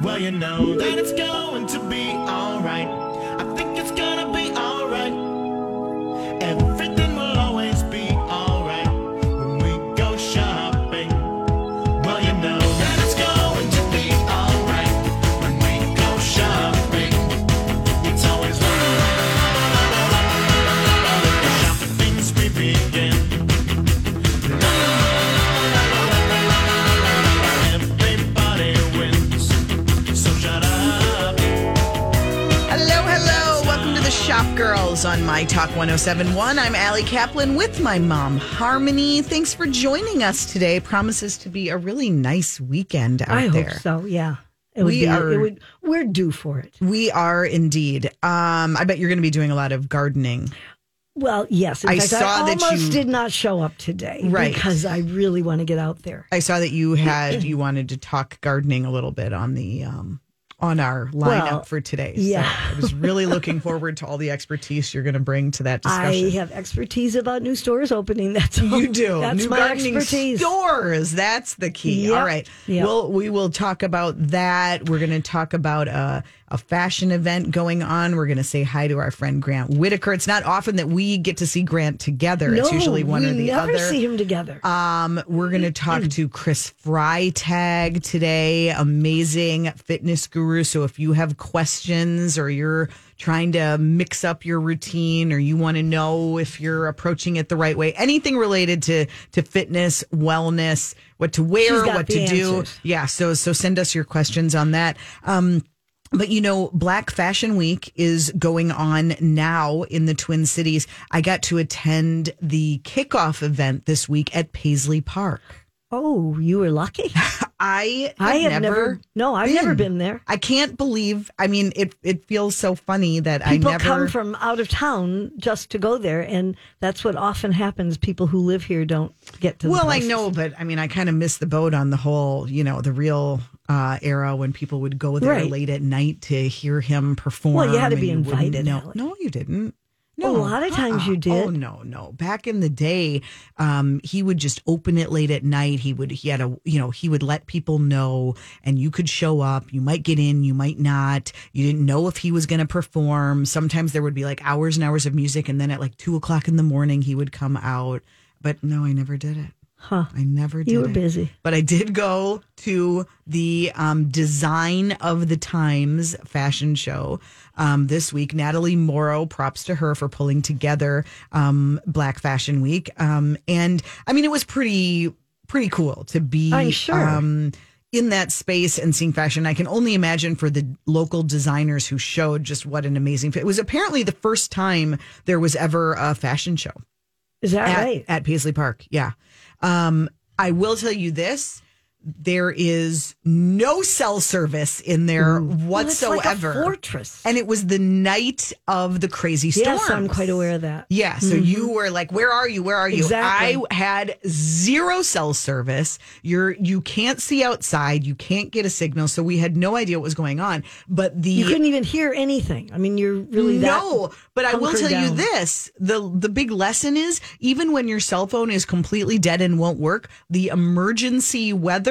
Well, you know that it's going to be alright. Girls on My Talk 1071. I'm Ali Kaplan with my mom, Harmony. Thanks for joining us today. Promises to be a really nice weekend out I there. hope so. Yeah, it would We be. are- would. We're due for it. We are indeed. Um, I bet you're going to be doing a lot of gardening. Well, yes. In I fact, saw I that almost you- did not show up today, Right. Because I really want to get out there. I saw that you had you wanted to talk gardening a little bit on the um, on our lineup Well, for today. So yeah. I was really looking forward to all the expertise you're going to bring to that discussion. I have expertise about new stores opening. That's all. You do. That's New my gardening expertise. stores. That's the key. Yep. All right. Yep. We'll we will talk about that. We're going to talk about a, a fashion event going on. We're going to say hi to our friend Grant Whittaker. It's not often that we get to see Grant together. No, it's usually one or the never other. see him together. Um, we're going to talk to Chris Freytag today, amazing fitness guru. So if you have questions or you're trying to mix up your routine or you want to know if you're approaching it the right way, anything related to to fitness, wellness, what to wear, what to do. Yeah, so so send us your questions on that. Um but you know, Black Fashion Week is going on now in the Twin Cities. I got to attend the kickoff event this week at Paisley Park. Oh, you were lucky. I have I have never, never. No, I've never been there. I can't believe. I mean, it it feels so funny that People I never. come from out of town just to go there, and that's what often happens. People who live here don't get to. well, I know, but I mean, I kind of missed the boat on the whole, you know, the real uh, era when people would go there Right. late at night to hear him perform. Well, you had to be invited, Ali. No, you didn't. A lot of times you did. Oh no, no. Back in the day, um, he would just open it late at night. He would he had a you know he would let people know, and you could show up. You might get in, you might not. You didn't know if he was going to perform. Sometimes there would be like hours and hours of music, and then at like two o'clock in the morning, he would come out. But no, I never did it. Huh. I never did. You were it. busy. But I did go to the um, Design of the Times fashion show um, this week. Natalie Morrow, props to her for pulling together um, Black Fashion Week. Um, and I mean, it was pretty, pretty cool to be I'm sure. um, in that space and seeing fashion. I can only imagine for the local designers who showed just what an amazing fit. It was apparently the first time there was ever a fashion show Is that at, right? at Paisley Park. Yeah. Um, I will tell you this. There is no cell service in there mm. Well, it's like a whatsoever. fortress. and it was the night of the crazy storm. Yes, I'm quite aware of that. Yeah, so mm-hmm. you were like, "Where are you? Where are you?" Exactly. I had zero cell service. You're you can't see outside. You can't get a signal, so we had no idea what was going on. But the You couldn't even hear anything. I mean, you're really that no, but I will tell you this: the the big lesson is even when your cell phone is completely dead and won't work, the emergency weather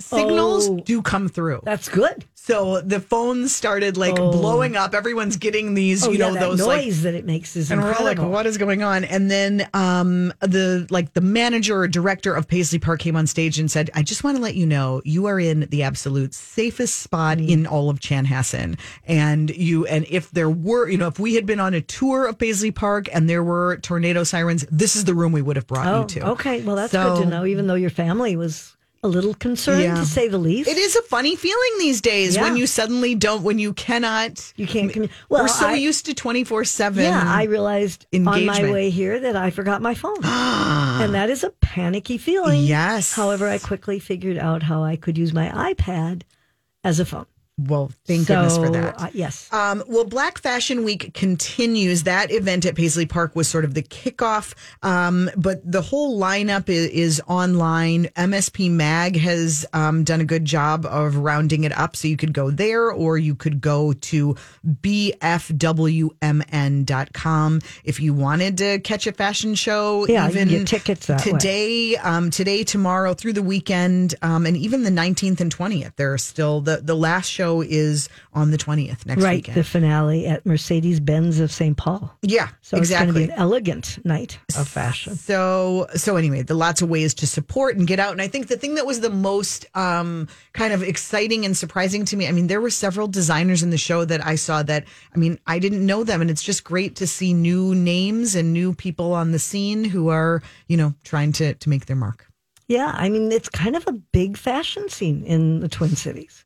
signals Oh. do come through. That's good. So the phones started like blowing up. Everyone's getting these, Oh, you yeah, know, those like noise that it makes is and we're all like, what is going on? And then um, the like the manager or director of Paisley Park came on stage and said, I just want to let you know you are in the absolute safest spot Mm. in all of Chanhassen. And you and if there were, you know, if we had been on a tour of Paisley Park and there were tornado sirens, this is the room we would have brought oh, you to. okay. Well, that's So- good to know. Even though your family was a little concerned, Yeah. to say the least. It is a funny feeling these days when you suddenly don't, when you cannot. You can't commu- well, we're so I- used to twenty four seven. Yeah, I realized on my way here that I forgot my phone. and that is a panicky feeling. Yes. However, I quickly figured out how I could use my iPad as a phone. Well, thank goodness for that. uh, yes. Um, well, Black Fashion Week continues. That event at Paisley Park was sort of the kickoff, um, but the whole lineup is, is online. MSP Mag has um, done a good job of rounding it up, so you could go there or you could go to bfwmn.com if you wanted to catch a fashion show. Yeah, you even get tickets that way. today, um, today, tomorrow, through the weekend, um, and even the 19th and 20th. There are still the the last show show is on the 20th next right, weekend. the finale at Mercedes Benz of St. Paul. yeah, So it's going to be an elegant night of fashion. So so anyway, the lots of ways to support and get out. And I think the thing that was the most um, kind of exciting and surprising to me, I mean, there were several designers in the show that I saw that I mean, I didn't know them, and it's just great to see new names and new people on the scene who are you know trying to to make their mark. Yeah, I mean, it's kind of a big fashion scene in the Twin Cities.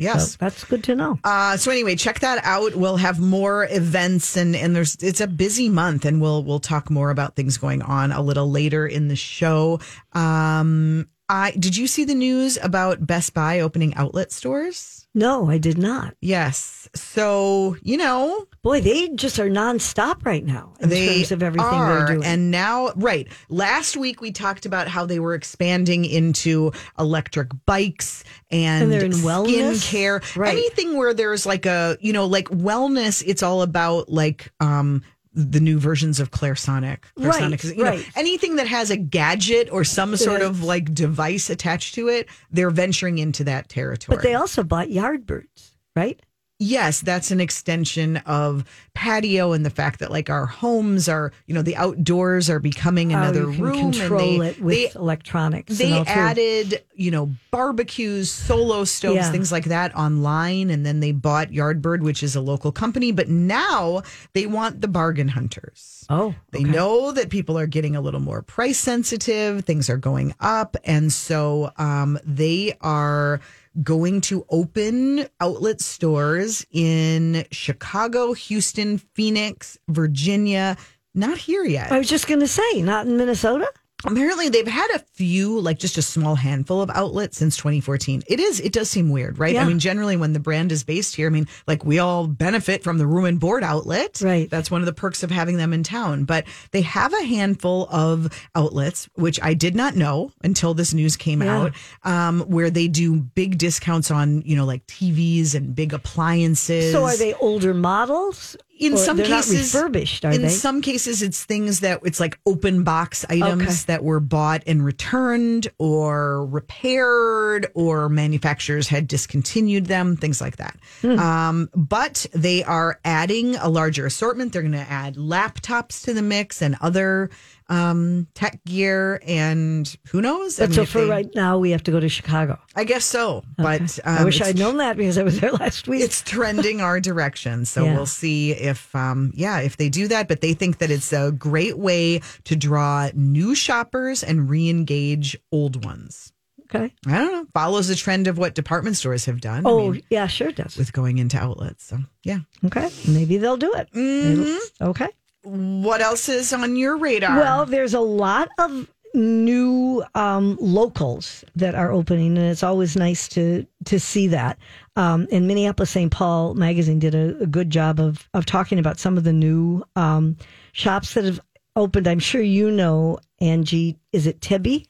Yes. So that's good to know. Uh, so anyway, check that out. We'll have more events and and there's it's a busy month and we'll we'll talk more about things going on a little later in the show. Um I did you see the news about Best Buy opening outlet stores? No, I did not. Yes. So, you know, Boy, they just are nonstop right now in terms of everything are, they're doing. And now, right. Last week we talked about how they were expanding into electric bikes and, And they're in skin wellness? care. Right. Anything where there's like a, you know, like wellness, it's all about like um the new versions of Clarisonic. Right, Clarisonic is, you know, right. anything that has a gadget or some sort of like device attached to it, they're venturing into that territory. but they also bought Yardbirds, right? Yes, that's an extension of patio and the fact that like our homes are, you know, the outdoors are becoming another oh, you can room control they it with they, electronics. they added, you know, barbecues, solo stoves, Yeah. things like that online and then they bought Yardbird, which is a local company, but now they want the bargain hunters. Oh, They okay. know that people are getting a little more price sensitive, things are going up. And so um, they are going to open outlet stores in Chicago, Houston, Phoenix, Virginia. Not here yet. I was just going to say, not in Minnesota. Apparently, they've had a few, like just a small handful of outlets since 2014. It is, it does seem weird, right? I mean, generally, when the brand is based here, I mean, like we all benefit from the room and board outlet. Right. That's one of the perks of having them in town. But they have a handful of outlets, which I did not know until this news came Yeah. out, um, where they do big discounts on, you know, like TVs and big appliances. So are they older models? In Or some cases refurbished, are in they? some cases it's things that it's like open box items Okay. that were bought and returned or repaired or manufacturers had discontinued them things like that Hmm. um, but they are adding a larger assortment they're going to add laptops to the mix and other um, tech gear and who knows but mean, so for they- right now, we have to go to Chicago. i guess so but um, I wish I'd known that because I was there last week. it's trending our direction. So Yeah. we'll see if, um, yeah, if they do that. But they think that it's a great way to draw new shoppers and re-engage old ones. okay. I don't know. Follows the trend of what department stores have done. I Oh, mean, yeah, sure does. with going into outlets. So yeah. Okay. Maybe they'll do it. Mm-hmm. Okay. What else is on your radar? Well, there's a lot of new um, locals that are opening, and it's always nice to to see that. Um, and Minneapolis St. Paul magazine did a, a good job of of talking about some of the new um, shops that have opened. I'm sure you know Angie. Is it Tebbe?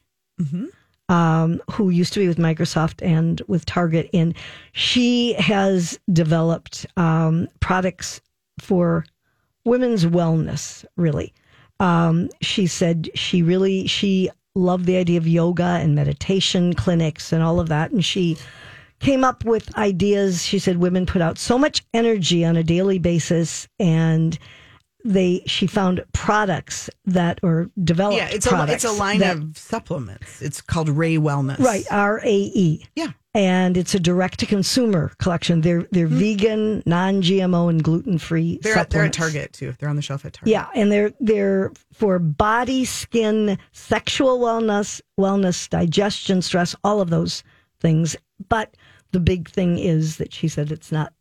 um, who used to be with Microsoft and with Target, and she has developed um, products for women's wellness. Really, um, she said she really she loved the idea of yoga and meditation clinics and all of that, and she came up with ideas. She said women put out so much energy on a daily basis, and they she found products that or developed yeah, it's a it's a line that- of supplements. It's called Rae Wellness. Right, R A E. Yeah. And it's a direct to consumer collection. They're they're hmm. vegan, non GMO, and gluten free. They're at, they're at Target too. They're on the shelf at Target. Yeah, and they're they're for body, skin, sexual wellness, wellness, digestion, stress, all of those things. But the big thing is that she said it's not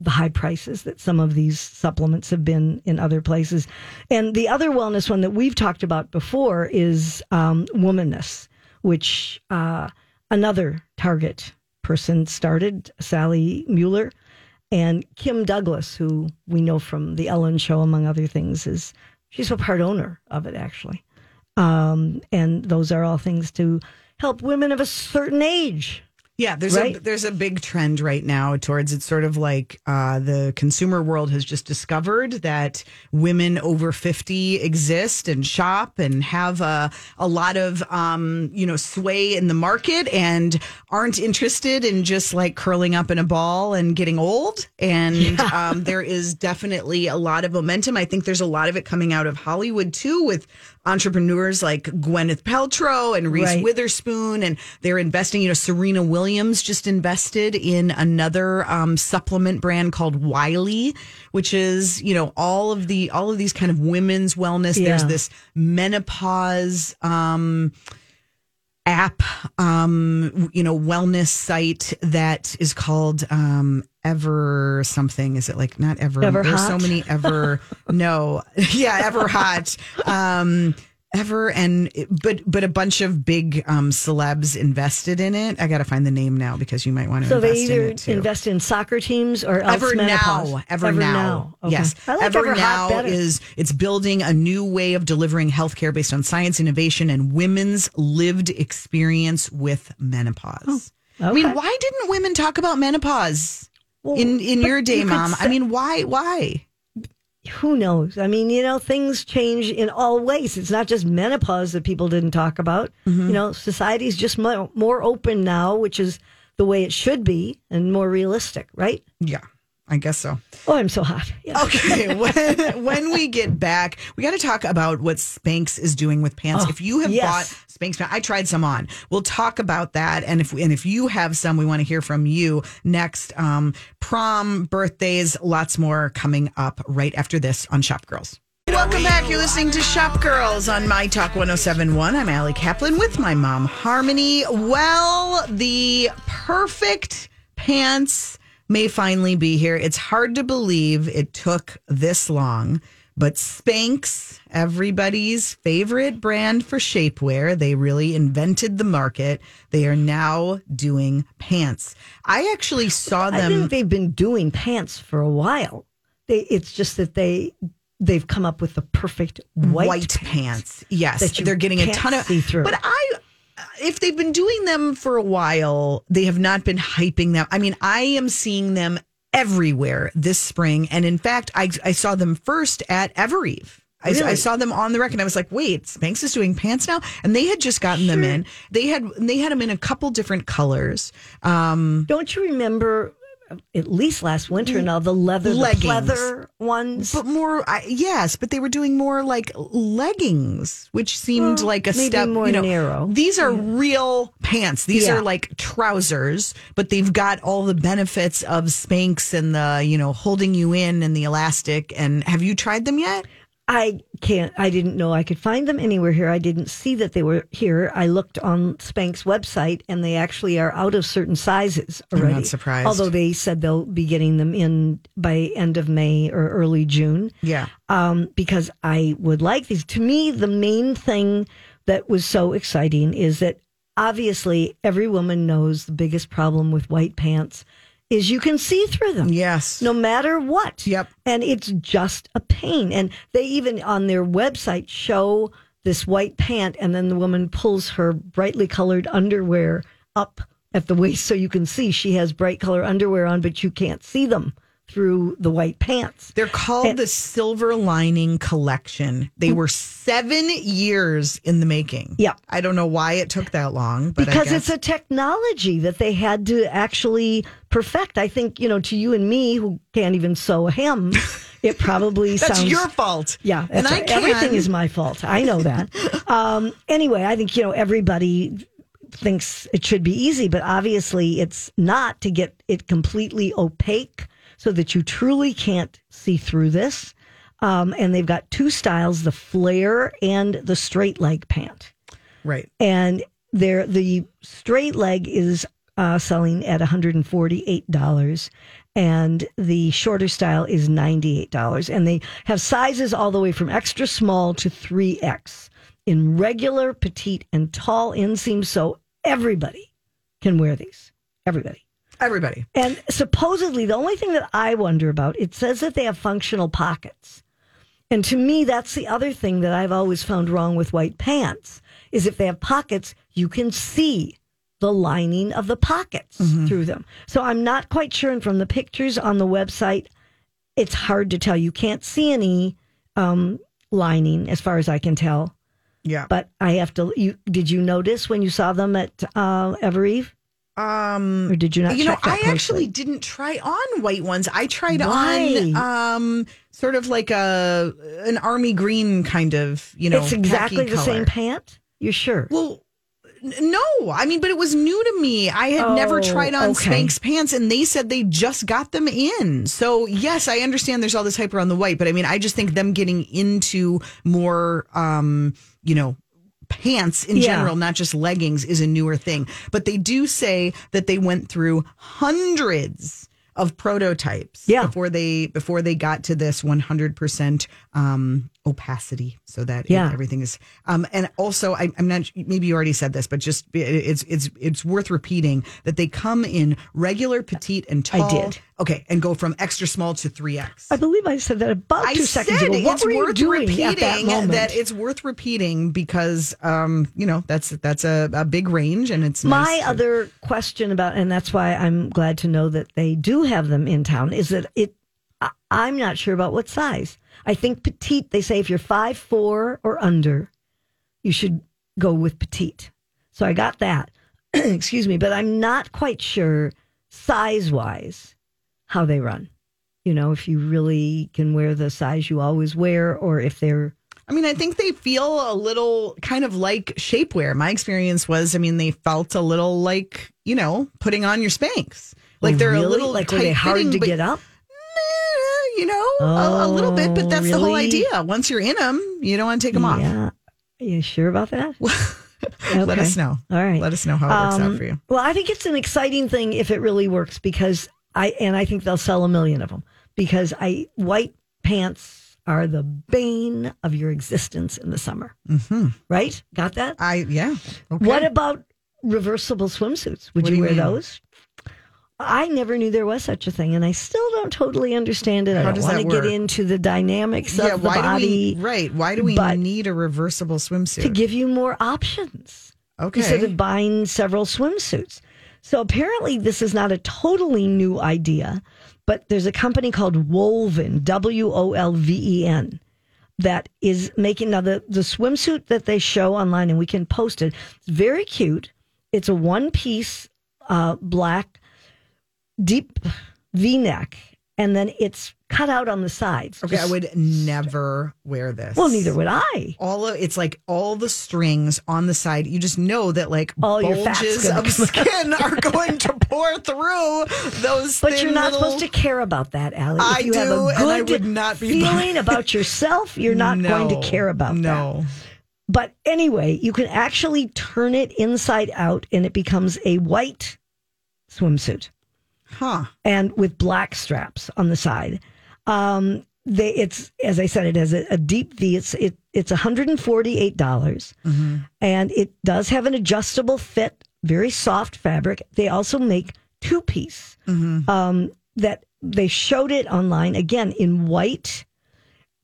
the high prices that some of these supplements have been in other places. And the other wellness one that we've talked about before is um, Womaness, which uh, another Target person started, Sally Mueller. And Kym Douglas, who we know from the Ellen Show, among other things, is she's a part owner of it actually. Um, and those are all things to help women of a certain age. Yeah, there's Right? a there's a big trend right now towards it's sort of like uh, the consumer world has just discovered that women over fifty exist and shop and have a a lot of um, you know sway in the market and aren't interested in just like curling up in a ball and getting old. And um, there is definitely a lot of momentum. I think there's a lot of it coming out of Hollywood too, with entrepreneurs like Gwyneth Paltrow and Reese Right. Witherspoon, and they're investing. You know, Serena Williams just invested in another um, supplement brand called Wiley, which is you know all of the all of these kind of women's wellness. There's this menopause. Um, app um you know wellness site that is called um ever something. Is it like not ever? Ever there's so many ever. No. Yeah ever hot. Um ever and but but a bunch of big um celebs invested in it i gotta find the name now because you might want to So invest they either in it too. invest in soccer teams or Ever menopause. now, ever, now, Okay. yes. I like ever, ever, now is it's building a new way of delivering healthcare based on science, innovation, and women's lived experience with menopause. I mean, Oh, why didn't women talk about menopause Well, in in your day, you mom? I mean, why? Why? Who knows? I mean, you know, things change in all ways. It's not just menopause that people didn't talk about. Mm-hmm. You know, society's just mo- more open now, which is the way it should be and more realistic, right? Yeah, I guess so. Oh, I'm so hot. Yeah. Okay, when, when we get back, we got to talk about what Spanx is doing with pants. Oh, if you have yes. bought Spanx pants, I tried some on. We'll talk about that, and if and if you have some, we want to hear from you next. Um, prom, birthdays, lots more coming up right after this on Shop Girls. Welcome back. You're listening to Shop Girls on My Talk 1071. I'm Ali Kaplan with my mom, Harmony. Well, the perfect pants may finally be here. It's hard to believe it took this long, but Spanx, everybody's favorite brand for shapewear, they really invented the market. They are now doing pants. I actually saw I them. think they've been doing pants for a while. They, it's just that they they've come up with the perfect white, white, pants. Yes, that you they're getting a ton of see through. But I, if they've been doing them for a while, they have not been hyping them. I mean, I am seeing them everywhere this spring, and in fact, I I saw them first at Evereve. I, I saw them on the record. I was like, "Wait, Spanx is doing pants now," and they had just gotten them in. They had they had them in a couple different colors. Um, Don't you remember? At least last winter now, the leather, the Leggings. pleather ones. but more, I, yes, but they were doing more like leggings, which seemed Well, like a maybe step more you know, narrow. These are real pants. These Yeah. are like trousers, but they've got all the benefits of Spanx and the you know holding you in and the elastic. And have you tried them yet? I can't. I didn't know I could find them anywhere here. I didn't see that they were here. I looked on Spanx website, and they actually are out of certain sizes already. I'm not surprised. Although they said they'll be getting them in by end of May or early June. Yeah. um, because I would like these. To me, the main thing that was so exciting is that obviously every woman knows the biggest problem with white pants is you can see through them. Yes. No matter what. Yep. And it's just a pain. And they even on their website show this white pant, and then the woman pulls her brightly colored underwear up at the waist so you can see she has bright color underwear on, but you can't see them through the white pants. They're called And- the Silver Lining Collection. They were seven years in the making. Yeah. I don't know why it took that long, but I because it's a technology that they had to actually perfect. I think you know, to you and me who can't even sew a hem, it probably that's sounds your fault. Yeah, and that's I right. can. everything is my fault. I know that. um, anyway, I think you know everybody thinks it should be easy, but obviously it's not to get it completely opaque so that you truly can't see through this. Um, and they've got two styles: the flare and the straight leg pant. Right. and there the straight leg is uh, selling at $148 and the shorter style is $98 and they have sizes all the way from extra small to 3x in regular petite and tall inseam so everybody can wear these. Everybody Everybody. and supposedly, the only thing that I wonder about, it says that they have functional pockets. And to me, that's the other thing that I've always found wrong with white pants is if they have pockets, you can see the lining of the pockets through them. So I'm not quite sure. And from the pictures on the website, it's hard to tell. You can't see any um, lining as far as I can tell. Yeah. But I have to. You did you notice when you saw them at uh, Evereve, Um, or did you not? you know, I closely? actually didn't try on white ones. I tried Why? on um sort of like a an army green kind of, you know, it's exactly the same pant. You're sure? Well, no, I mean, but it was new to me. I had never Oh, tried on okay. Spanx pants, and they said they just got them in. So yes, I understand there's all this hype around the white, but I mean, I just think them getting into more, um, you know. Pants in Yeah. general, not just leggings, is a newer thing. But they do say that they went through hundreds of prototypes Yeah. before they before they got to this 100% um, opacity, so that it- Yeah. everything is. Um, and also, I, I'm not. Maybe you already said this, but just it- it's it's it's worth repeating that they come in regular, petite, and tall I did. Okay, and go from extra small to three X. I believe I said that about I two seconds ago. What it's were you worth doing repeating at that moment? it's worth repeating because um, you know that's that's a, a big range and it's My nice to- other question about, and that's why I'm glad to know that they do have them in town, is that it. I- I'm not sure about what size. I think petite. They say if you're five four or under, you should go with petite. So I got that. Excuse me, but I'm not quite sure size wise how they run. You know, if you really can wear the size you always wear, or if they're I mean, I think they feel a little kind of like shapewear. My experience was, I mean, they felt a little like you know putting on your Spanx. Like they're really, a little like were they hard to but- get up? You know, a, a little bit, but Oh, that's the whole idea. Once you're in them, you don't want to take them off. Yeah. Are you sure about that? Let us know. All right. Let us know how it works Um, out for you. Well, I think it's an exciting thing if it really works because I and I think they'll sell a million of them because I white pants are the bane of your existence in the summer. Mm-hmm. Right? Got that? I yeah. Okay. What about reversible swimsuits? Would you, you wear mean? those? I never knew there was such a thing, and I still don't totally understand it. I don't want to get into the dynamics yeah, of the body we right? Why do we need a reversible swimsuit? to give you more options. okay. instead of buying several swimsuits. So apparently, this is not a totally new idea, but there's a company called Wolven, W O L V E N, that is making now the, the swimsuit that they show online, and we can post it. It's very cute. It's a one piece uh, black deep V neck, and then it's cut out on the sides. okay, I would never wear this. Well, neither would I. all of it's like all the strings on the side. You just know that like All your bulges of skin are going to pour through those. But you're not little- supposed to care about that, Ali. I if you have do, a and good I would not be feeling about yourself, you're not going to care about that. no. But anyway, you can actually turn it inside out and it becomes a white swimsuit Huh. and with black straps on the side. Um, they, it's as I said, it has a, a deep V. It's it, it's one hundred and forty eight dollars, and it does have an adjustable fit, very soft fabric. They also make two piece um, that they showed it online again in white,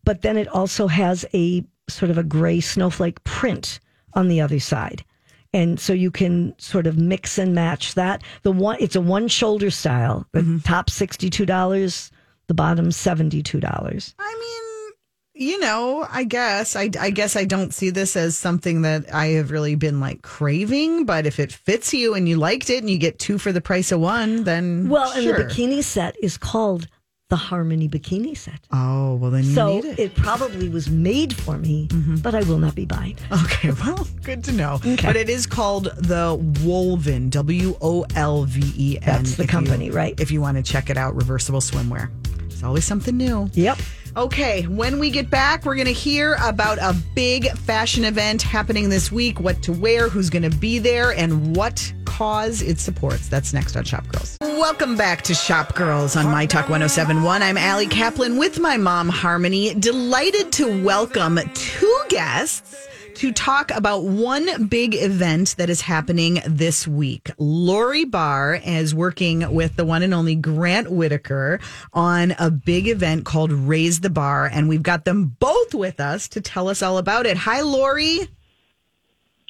but then it also has a sort of a gray snowflake print on the other side. And so you can sort of mix and match that. The one it's a one shoulder style. The mm-hmm. top sixty two dollars, the bottom seventy two dollars. I mean, you know, I guess I, I guess I don't see this as something that I have really been like craving. But if it fits you and you liked it and you get two for the price of one, then Well, and the bikini set is called the Harmony Bikini Set. Oh well, then you So need it. it probably was made for me, mm-hmm. but I will not be buying. it. Okay, well, good to know. But it is called the Wolven, W O L V E N. That's the if you- company, right? If you want to check it out, reversible swimwear. It's always something new. Yep. Okay, when we get back, we're going to hear about a big fashion event happening this week, what to wear, who's going to be there, and what cause it supports. That's next on Shop Girls. Welcome back to Shop Girls on My Talk 1071. I'm Ali Kaplan with my mom, Harmony. Delighted to welcome two guests to talk about one big event that is happening this week. Lori Barr is working with the one and only Grant Whittaker on a big event called Raise the Barr, and we've got them both with us to tell us all about it. Hi, Lori.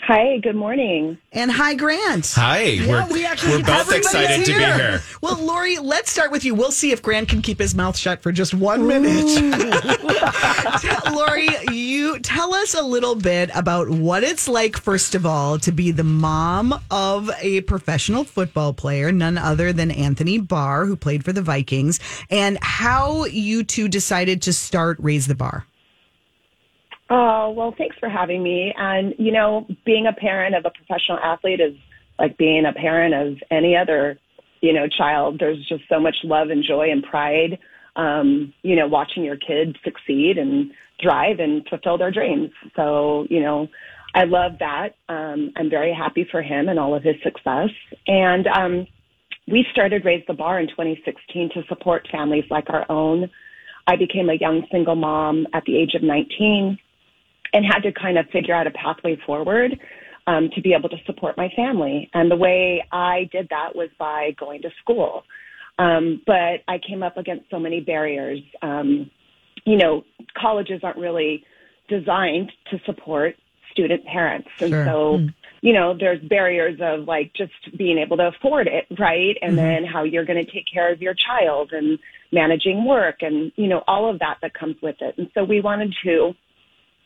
Hi, good morning. And hi, Grant. Hi, we're, we actually- we're both Everybody's excited to be here. Well, Lori, let's start with you. We'll see if Grant can keep his mouth shut for just one minute. Tell- Lori, you tell us a little bit about what it's like, first of all, to be the mom of a professional football player, none other than Anthony Barr, who played for the Vikings, and how you two decided to start Raise the Barr. Oh, well, thanks for having me. And, you know, being a parent of a professional athlete is like being a parent of any other, you know, child. There's just so much love and joy and pride, um, you know, watching your kids succeed and thrive and fulfill their dreams. So, you know, I love that. Um, I'm very happy for him and all of his success. And um, we started Raise the Barr in 2016 to support families like our own. I became a young single mom at the age of 19 and had to kind of figure out a pathway forward um, to be able to support my family. And the way I did that was by going to school. Um, but I came up against so many barriers. Um, you know, colleges aren't really designed to support student parents. And Sure. so, you know, there's barriers of like just being able to afford it, right? And then how you're going to take care of your child and managing work and, you know, all of that that comes with it. And so we wanted to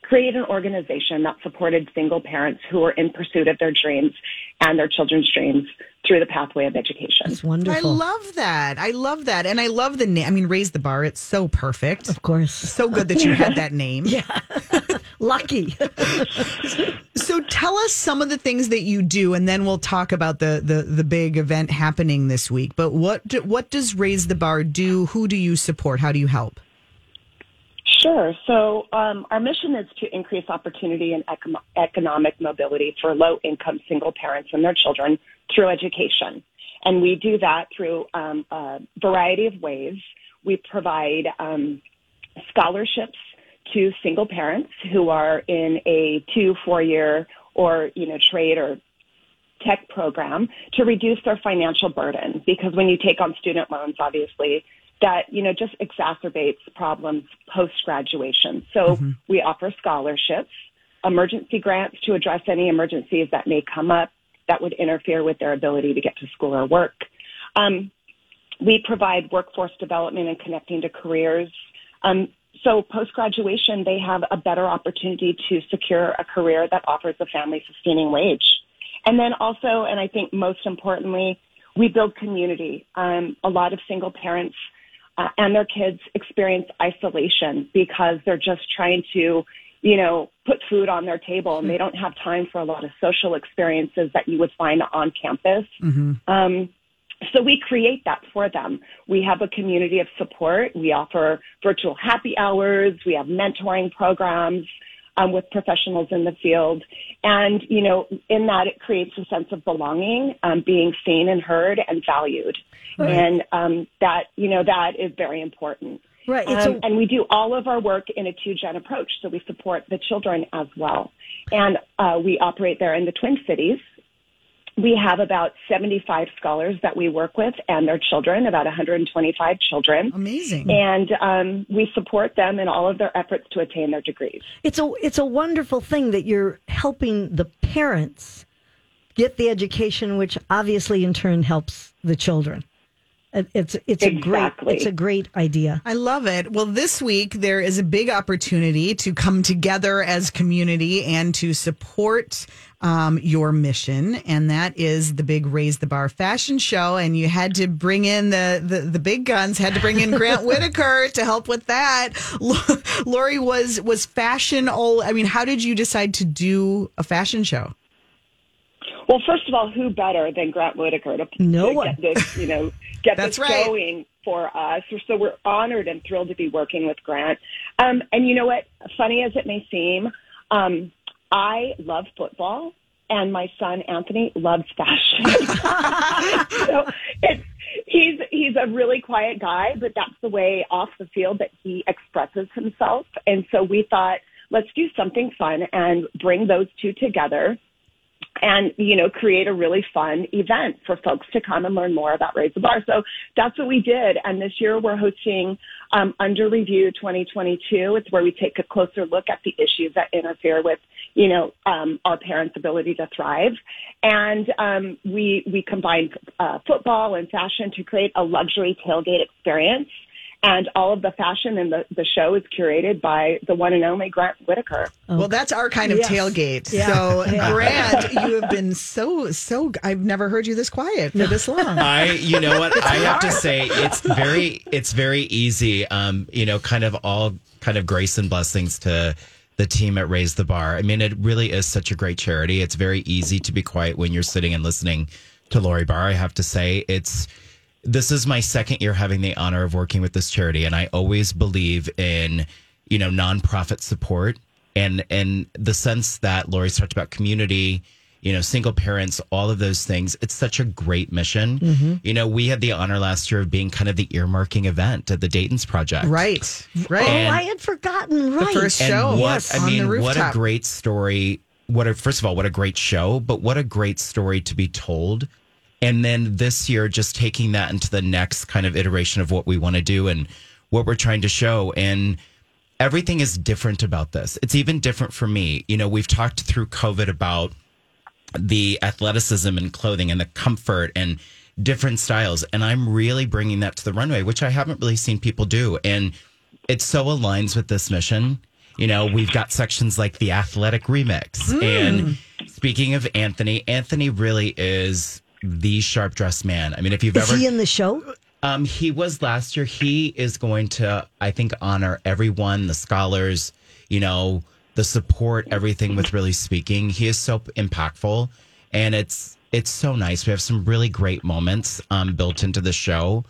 create an organization that supported single parents who were in pursuit of their dreams and their children's dreams through the pathway of education. It's I love that. I love that. And I love the name. I mean, Raise the Barr, it's so perfect. of course. So good that you had that name. Yeah. Lucky. So tell us some of the things that you do, and then we'll talk about the the, the big event happening this week. But what do, what does Raise the Barr do? Who do you support? How do you help? Sure. So um, our mission is to increase opportunity and econ- economic mobility for low income single parents and their children through education. And we do that through um, a variety of ways. We provide um, scholarships to single parents who are in a two, four year or, you know, trade or tech program to reduce their financial burden because when you take on student loans, obviously that, you know, just exacerbates problems post graduation. So we offer scholarships, emergency grants to address any emergencies that may come up that would interfere with their ability to get to school or work. Um, we provide workforce development and connecting to careers. Um, so post graduation, they have a better opportunity to secure a career that offers a family sustaining wage. And then also, and I think most importantly, we build community. Um, a lot of single parents uh, and their kids experience isolation because they're just trying to, you know, put food on their table and they don't have time for a lot of social experiences that you would find on campus. Um, so we create that for them. We have a community of support. We offer virtual happy hours. We have mentoring programs um, with professionals in the field. And, you know, in that it creates a sense of belonging, um, being seen and heard and valued. And um, that, you know, that is very important. Right. Um, a- and we do all of our work in a two-gen approach. So we support the children as well. And uh, we operate there in the Twin Cities. We have about 75 scholars that we work with and their children, about 125 children. Amazing. And um, we support them in all of their efforts to attain their degrees. It's a it's a wonderful thing that you're helping the parents get the education, which obviously in turn helps the children. It- It's it's a great it's a great idea. I love it. Well, this week there is a big opportunity to come together as community and to support um, your mission, and that is the big Raise the Barr fashion show. And you had to bring in the the, the big guns. Had to bring in Grant Whittaker to help with that. Lori was was fashion all. I mean, how did you decide to do a fashion show? Well, first of all, who better than Grant Whittaker to, No to one. get this, you know, get That's this right. going for us? So we're honored and thrilled to be working with Grant. Um, and you know what? Funny as it may seem, um, I love football, and my son Anthony loves fashion. so it's he's he's a really quiet guy, but that's the way off the field that he expresses himself. And so we thought, let's do something fun and bring those two together and you know create a really fun event for folks to come and learn more about Raise the Barr. So that's what we did. And this year we're hosting um, under review 2022. It's where we take a closer look at the issues that interfere with, you know, um, our parents' ability to thrive. And um, we we combine uh, football and fashion to create a luxury tailgate experience. And all of the fashion in the, the show is curated by the one and only Grant Whittaker. Well, that's our kind of Yes. tailgate. Yeah. So, Yeah. Grant, you have been so so. I've never heard you this quiet for this long. I, you know what, I have to say, it's very, it's very easy. Um, you know, kind of all kind of grace and blessings to the team at Raise the Barr. I mean, it really is such a great charity. It's very easy to be quiet when you're sitting and listening to Lori Barr. I have to say, it's. This is my second year having the honor of working with this charity, and I always believe in, you know, nonprofit support and and the sense that Lori's talked about community, you know, single parents, all of those things. It's such a great mission. Mm-hmm. You know, we had the honor last year of being kind of the earmarking event at the Dayton's Project. Right, right. oh, I had forgotten. Right. first And show what yes, I on mean, the what a great story. What a first of all, what a great show, but what a great story to be told. And then this year, just taking that into the next kind of iteration of what we want to do and what we're trying to show. And everything is different about this. It's even different for me. You know, we've talked through COVID about the athleticism and clothing and the comfort and different styles. And I'm really bringing that to the runway, which I haven't really seen people do. And it so aligns with this mission. You know, we've got sections like the athletic remix. Hmm. And speaking of Anthony, Anthony really is the sharp dressed man. I mean, if you've Is ever he in the show? um, he was last year. He is going to, I think, honor everyone, the scholars, you know, the support, everything with really speaking. He is so impactful, and it's it's so nice. We have some really great moments um, built into the show,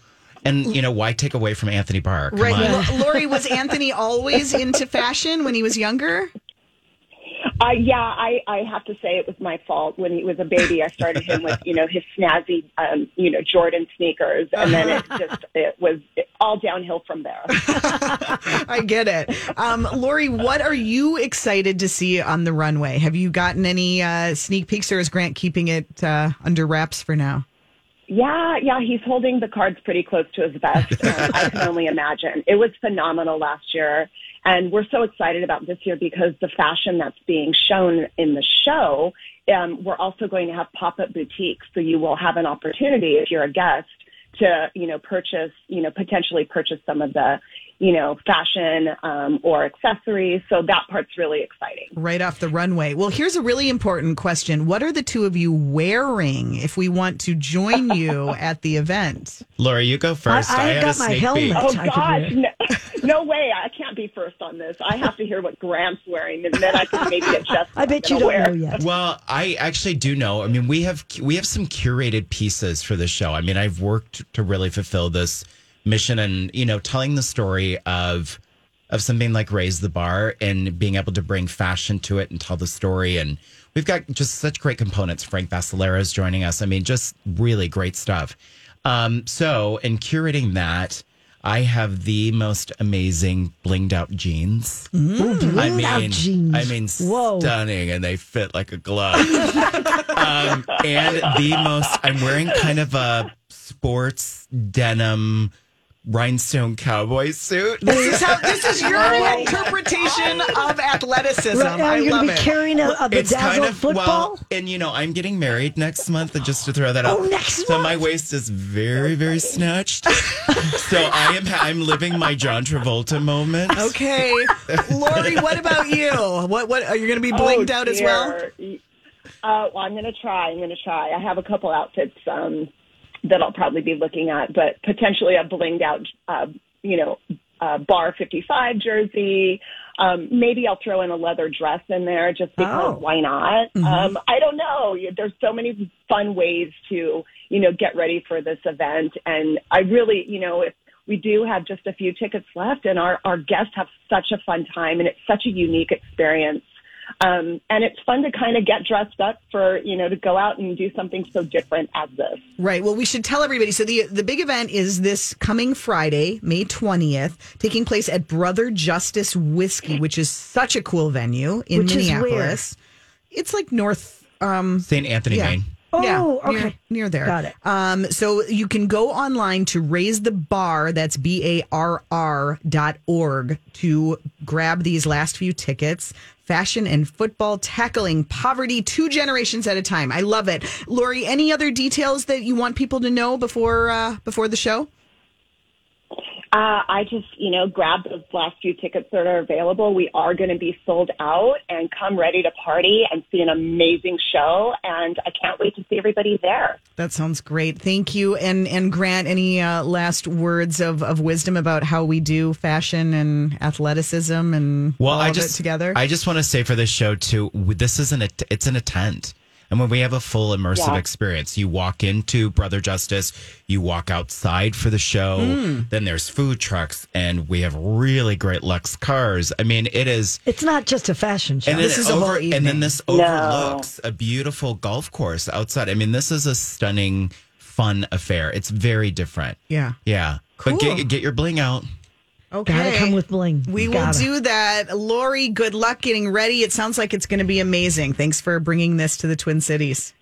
and you know, why take away from Anthony Barr? Come Right, on. L- Lori was Anthony always into fashion when he was younger. Uh, yeah, I, I have to say it was my fault. When he was a baby, I started him with, you know, his snazzy, um, you know, Jordan sneakers. And then it just, it was all downhill from there. I get it. Um, Lori, what are you excited to see on the runway? Have you gotten any uh, sneak peeks, or is Grant keeping it uh, under wraps for now? Yeah, yeah, he's holding the cards pretty close to his vest. Um, I can only imagine. It was phenomenal last year. And we're so excited about this year because the fashion that's being shown in the show, um, we're also going to have pop-up boutiques. So you will have an opportunity if you're a guest to, you know, purchase, you know, potentially purchase some of the, you know, fashion um, or accessories. So that part's really exciting. Right off the runway. Well, here's a really important question. What are the two of you wearing if we want to join you at the event? Laura, you go first. I- I had got my helmet. peek. Oh I God, no, no way! I can't be first on this. I have to hear what Grant's wearing, and then I can maybe adjust. I bet you don't wear. know yet. Well, I actually do know. I mean, we have we have some curated pieces for the show. I mean, I've worked to really fulfill this mission, and you know, telling the story of of something like Raise the Barr and being able to bring fashion to it and tell the story. And we've got just such great components. Frank Vassalera is joining us. I mean, just really great stuff. Um, so, in curating that, I have the most amazing blinged out jeans. I Blinged mean, out jeans. I mean, Whoa. stunning, and they fit like a glove. um, and the most, I'm wearing kind of a sports denim rhinestone cowboy suit. This is how. This is your interpretation of athleticism. Right I you're love be it. carrying a, a It's bedazzled kind of football. well, and you know, I'm getting married next month, and just to throw that out. Oh, next so my waist is very, very snatched. so I am, I'm living my John Travolta moment. Okay, Lori, what about you? What what are you going to be Oh, out as well? dear. Uh, well, I'm going to try. I'm going to try. I have a couple outfits um, that I'll probably be looking at, but potentially a blinged out, uh, you know, uh, Barr 55 jersey. Um, maybe I'll throw in a leather dress in there just because Oh. why not? Um, I don't know. You- There's so many fun ways to, you know, get ready for this event. And I really, you know, if we do have just a few tickets left and our, our guests have such a fun time and it's such a unique experience. Um, and it's fun to kind of get dressed up for, you know, to go out and do something so different as this. Right. Well, we should tell everybody. So the the big event is this coming Friday, May twentieth, taking place at Brother Justice Whiskey, which is such a cool venue in Which is Minneapolis. It's like North. Um, St. Anthony, Yeah. Main. Oh, near- okay. Near, there. Got it. Um, so you can go online to raise the bar, that's B A R R dot org, to grab these last few tickets. Fashion and football tackling poverty two generations at a time. I love it. Lori, any other details that you want people to know before uh, before the show? Uh, I just, you know, grab those last few tickets that are available. We are going to be sold out and come ready to party and see an amazing show. And I can't wait to see everybody there. That sounds great. Thank you. And and Grant, any uh, last words of, of wisdom about how we do fashion and athleticism and Well, all I of just it together? I just want to say for this show too, this isn't a t- it's in a tent. And when we have a full immersive Yeah. experience, you walk into Brother Justice, you walk outside for the show, Mm. then there's food trucks, and we have really great Lux cars. I mean, it is. It's not just a fashion show. And then This it is a whole over, and then this overlooks a beautiful golf course outside. I mean, this is a stunning, fun affair. It's very different. yeah. Yeah, Cool. but get get your bling out. Okay. Gotta come with bling. We will Gotta. do that. Lori, good luck getting ready. It sounds like it's going to be amazing. Thanks for bringing this to the Twin Cities.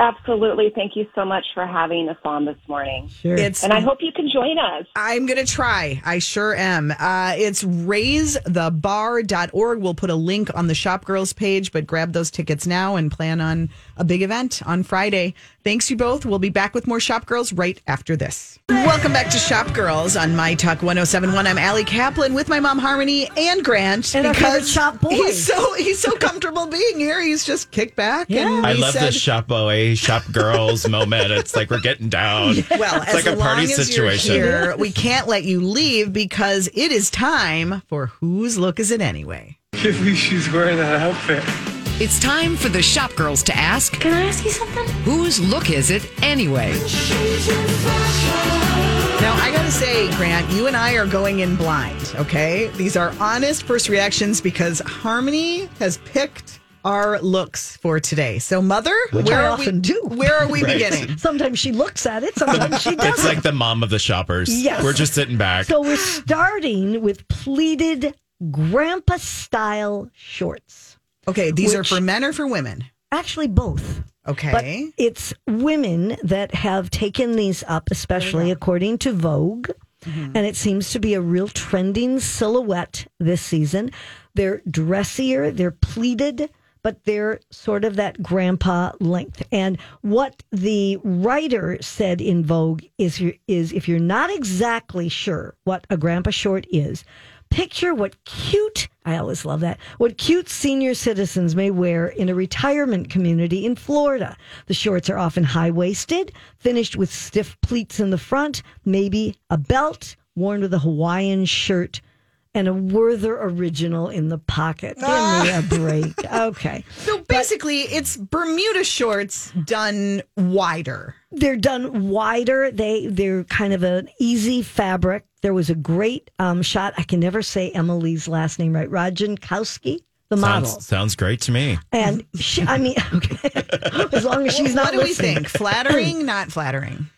Absolutely. Thank you so much for having us on this morning. Sure. It's And I hope you can join us. I'm going to try. I sure am. Uh, it's raisethebarr.org. We'll put a link on the Shop Girls page, but grab those tickets now and plan on a big event on Friday. Thanks, you both. We'll be back with more Shop Girls right after this. Welcome back to Shop Girls on My Talk 1071. I'm Ali Kaplan with my mom, Harmony, and Grant. And our shop boy. He's so, he's so comfortable being here. He's just kicked back. And I love said, the shop boy, shop girls moment. It's like we're getting down. Well, it's as like a party long as situation. You're here, we can't let you leave because it is time for whose look is it anyway? can't believe she's wearing that outfit. It's time for the shop girls to ask Can I ask you something? whose look is it anyway? Now, I got to say, Grant, you and I are going in blind, okay? These are honest first reactions because Harmony has picked our looks for today. So, Mother, Which where I are often we, do. Where are we Right. beginning? Sometimes she looks at it, sometimes she doesn't. It's like the mom of the shoppers. Yes. We're just sitting back. So we're starting with pleated grandpa style shorts. Okay, these are for men or for women? Actually, both. Okay. But it's women that have taken these up, especially according to Vogue. Mm-hmm. And it seems to be a real trending silhouette this season. They're dressier, they're pleated, but they're sort of that grandpa length. And what the writer said in Vogue is, is if you're not exactly sure what a grandpa short is, picture what cute, I always love that, what cute senior citizens may wear in a retirement community in Florida. The shorts are often high waisted, finished with stiff pleats in the front, maybe a belt worn with a Hawaiian shirt. And a Werther original in the pocket. Give me a break. Okay. So basically, it's Bermuda shorts done wider. they're done wider. They they're kind of an easy fabric. There was a great um, shot. I can never say Emily's last name right. Rajankowski, the model, sounds, sounds great to me. and she, I mean, okay, as long as she's not what do we think? Flattering, not flattering?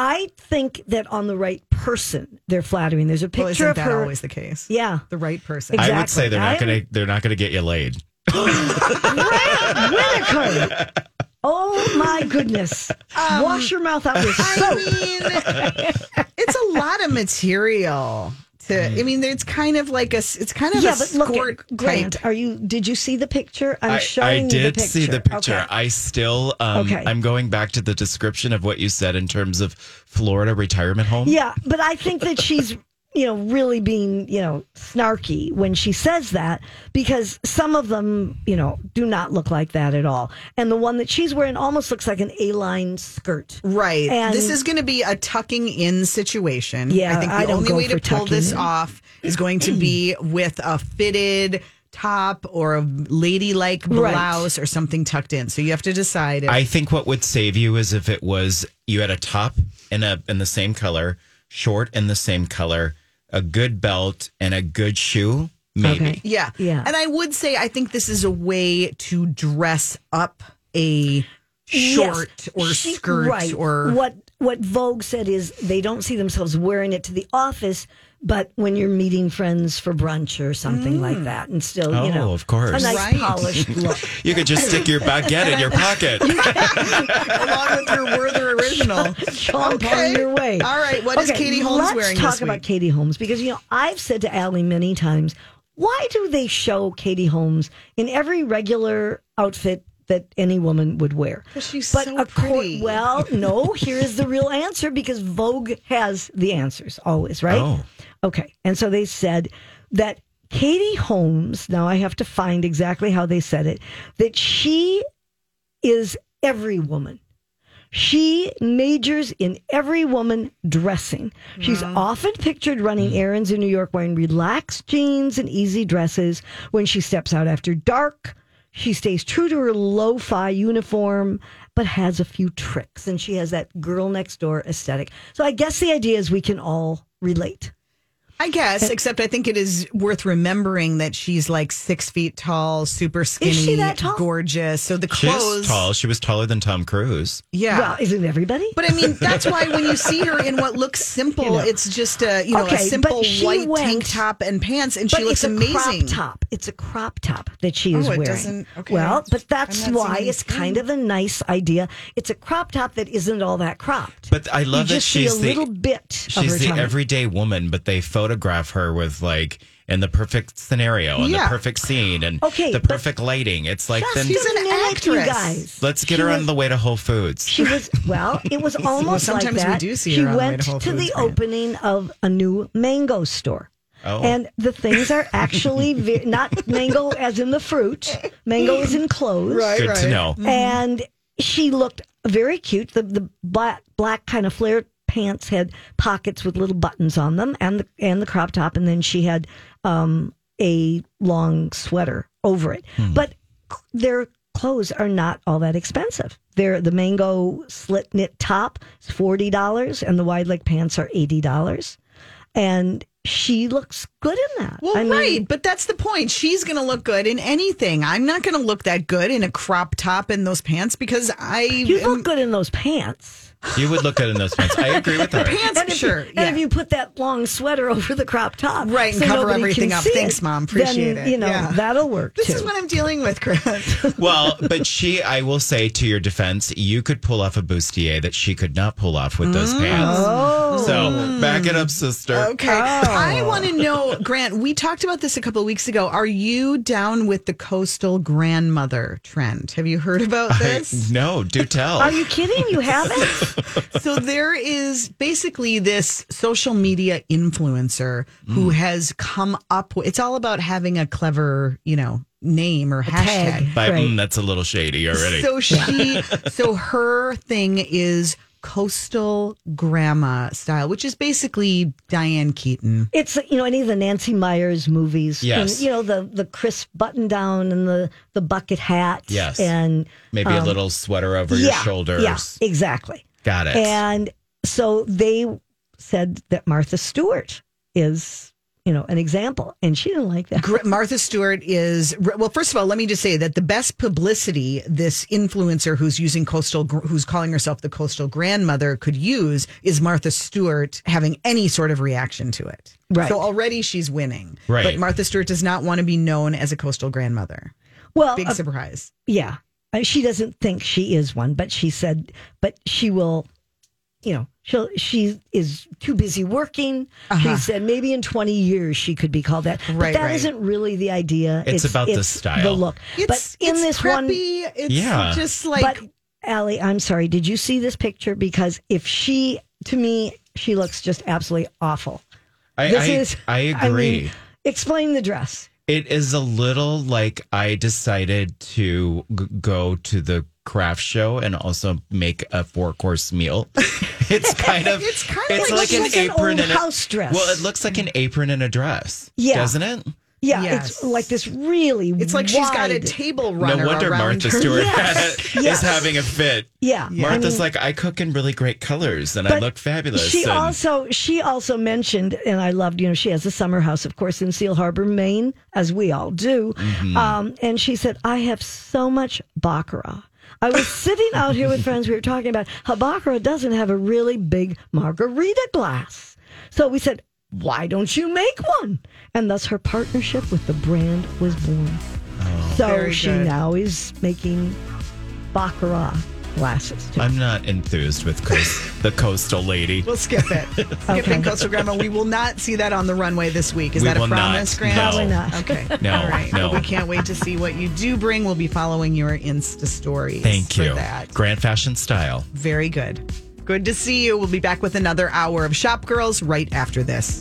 I think that on the right person, they're flattering. There's a Well, picture isn't of that her. always the case? yeah, The right person. Exactly. I would say they're not gonna they're not gonna get you laid. Whittaker. Oh my goodness! Wash your mouth out with Um, I soap. mean, it's a lot of material. To, I mean, it's kind of like a, it's kind of yeah, a but look, skirt at, Grant, are you? Did you see the picture? I'm I, showing I you the picture. see the picture. Okay. I still um Okay. I'm going back to the description of what you said in terms of Florida retirement home. Yeah, but I think that she's, you know, really being, you know, snarky when she says that because some of them, you know, do not look like that at all. And the one that she's wearing almost looks like an A-line skirt. Right. And- this is going to be a tucking in situation. Yeah, I think the I don't only way to pull this in. off is going to be with a fitted top or a ladylike Right. blouse or something tucked in. So you have to decide. If, I think what would save you is if it was you had a top in a in the same color, short in the same color, a good belt and a good shoe, maybe. Okay. yeah. Yeah. And I would say I think this is a way to dress up a short Yes. or She- skirt right. or what what Vogue said is they don't see themselves wearing it to the office, but when you're meeting friends for brunch or something like mm. that, and still, you Oh, know, of course. a nice Right. polished look. You could just stick your baguette in your pocket. Along with your Werther original. Chomp on your way. All right. What is Okay, Katie Holmes let's wearing talk this about? Katie Holmes because you know I've said to Ali many times, why do they show Katie Holmes in every regular outfit that any woman would wear? 'Cause she's but so acco- pretty. well, no. Here is the real answer because Vogue has the answers always, right? Oh. Okay, and so they said that Katie Holmes. Now I have to find exactly how they said it. That she is every woman. She majors in every woman dressing. She's often pictured running mm-hmm. errands in New York wearing relaxed jeans and easy dresses. When she steps out after dark, she stays true to her lo fi uniform, but has a few tricks. And she has that girl next door aesthetic. So I guess the idea is we can all relate. I guess, except I think it is worth remembering that she's like six feet tall, super skinny, she that tall? gorgeous. So the She's clothes, tall. She was taller than Tom Cruise. yeah. Well, isn't everybody? but I mean, that's why when you see her in what looks simple, You know. it's just a you know Okay, a simple white went- tank top and pants, and she looks it's a amazing. crop top. It's a crop top that she is Oh, it wearing. doesn't- okay. Well, but that's why it's the kind of a nice idea. It's a crop top that isn't all that cropped. But I love you that just see she's a the little bit of her she's the tummy. everyday woman, but they photograph her with like in the perfect scenario and Yeah. the perfect scene and Okay, the perfect lighting. It's like Just then She's an minute, actress. guys. let's get She her was- on the way to Whole Foods. She was well. It was almost sometimes we like that. do see she her on the way went to Whole the Foods, Grant. opening of a new mango store. Oh. And the things are actually ve- not mango as in the fruit. Mango is in clothes. Right, Good right. to know. and she looked very cute. The the black black kind of flared pants had pockets with little buttons on them, and the and the crop top, and then she had um, a long sweater over it. But their clothes are not all that expensive. They're the mango slit knit top is forty dollars, and the wide leg pants are eighty dollars, and she looks good in that. Well, I mean, right, but that's the point. She's going to look good in anything. I'm not going to look that good in a crop top and those pants because I You am- look good in those pants. You would look good in those pants. I agree with her. pants. And if, sure, you, yeah. and if you put that long sweater over the crop top, Right, and cover everything up. Thanks, it, Mom. Appreciate then, it. You know Yeah. that'll work this too. is what I'm dealing with, Chris. Well, but she, I will say to your defense, you could pull off a bustier that she could not pull off with those mm. pants. oh, So back it up, sister. Okay. Oh. I want to know, Grant, we talked about this a couple of weeks ago. Are you down with the coastal grandmother trend? Have you heard about I- this? no, do tell. are you kidding? You haven't? so there is basically this social media influencer who has come up with it's all about having a clever, you know, name or hashtag. tag. But, Right. mm, that's a little shady already. So she so her thing is coastal grandma style, which is basically Diane Keaton. It's you know any of the Nancy Meyers movies. Yes. and, you know the the crisp button down and the the bucket hat. Yes. and Maybe a little sweater over your um, yeah, shoulders. Yeah, exactly. Got it. And so they said that Martha Stewart is you know an example, and she didn't like that. Martha Stewart is well. First of all, let me just say that the best publicity this influencer who's using coastal, who's calling herself the coastal grandmother, could use is Martha Stewart having any sort of reaction to it. Right. So already she's winning. Right. But Martha Stewart does not want to be known as a coastal grandmother. Well, Big uh, surprise. Yeah. Uh, She doesn't think she is one, but she said, but she will, you know, she'll, she is too busy working. She said maybe in 20 years she could be called that. but Uh-huh. Right, that right. not really the idea. It's about the style. The look. It's, but in it's this one. It's Yeah. just like but Ali, I'm sorry. Did you see this picture? Because if she, to me, she looks just absolutely awful. I, This I, is, I agree. mean, explain the dress. It is a little like I decided to g- go to the craft show and also make a four course meal. It's kind of It's kind of it's like- like, an like an apron old and a house dress. Well, it looks like an apron and a dress. Yeah. doesn't it? Yeah, Yes. it's like this really. it's like she's got a wide- table runner no wonder around Martha her. Stewart Yes, is yes. having a fit. Yeah, Martha's I mean- like, I cook in really great colors and I look fabulous. She and also she also mentioned, and I loved, you know, she has a summer house, of course, in Seal Harbor, Maine, as we all do. Mm-hmm. Um, and she said, I have so much baccarat. I was sitting out here with friends. We were talking about how baccarat doesn't have a really big margarita glass. So we said, why don't you make one? And thus her partnership with the brand was born. Oh. so she good. now is making Baccarat glasses. Too. I'm not enthused with coast, the coastal lady. We'll skip it. Skipping Coastal Grandma. We will not see that on the runway this week. Is We that a will not. promise, Grandma? No. Probably not. Okay. No, All right. no. Well, we can't wait to see what you do bring. We'll be following your Insta stories. Thank for you. that. Grand fashion style. Very good. Good to see you. We'll be back with another hour of Shop Girls right after this.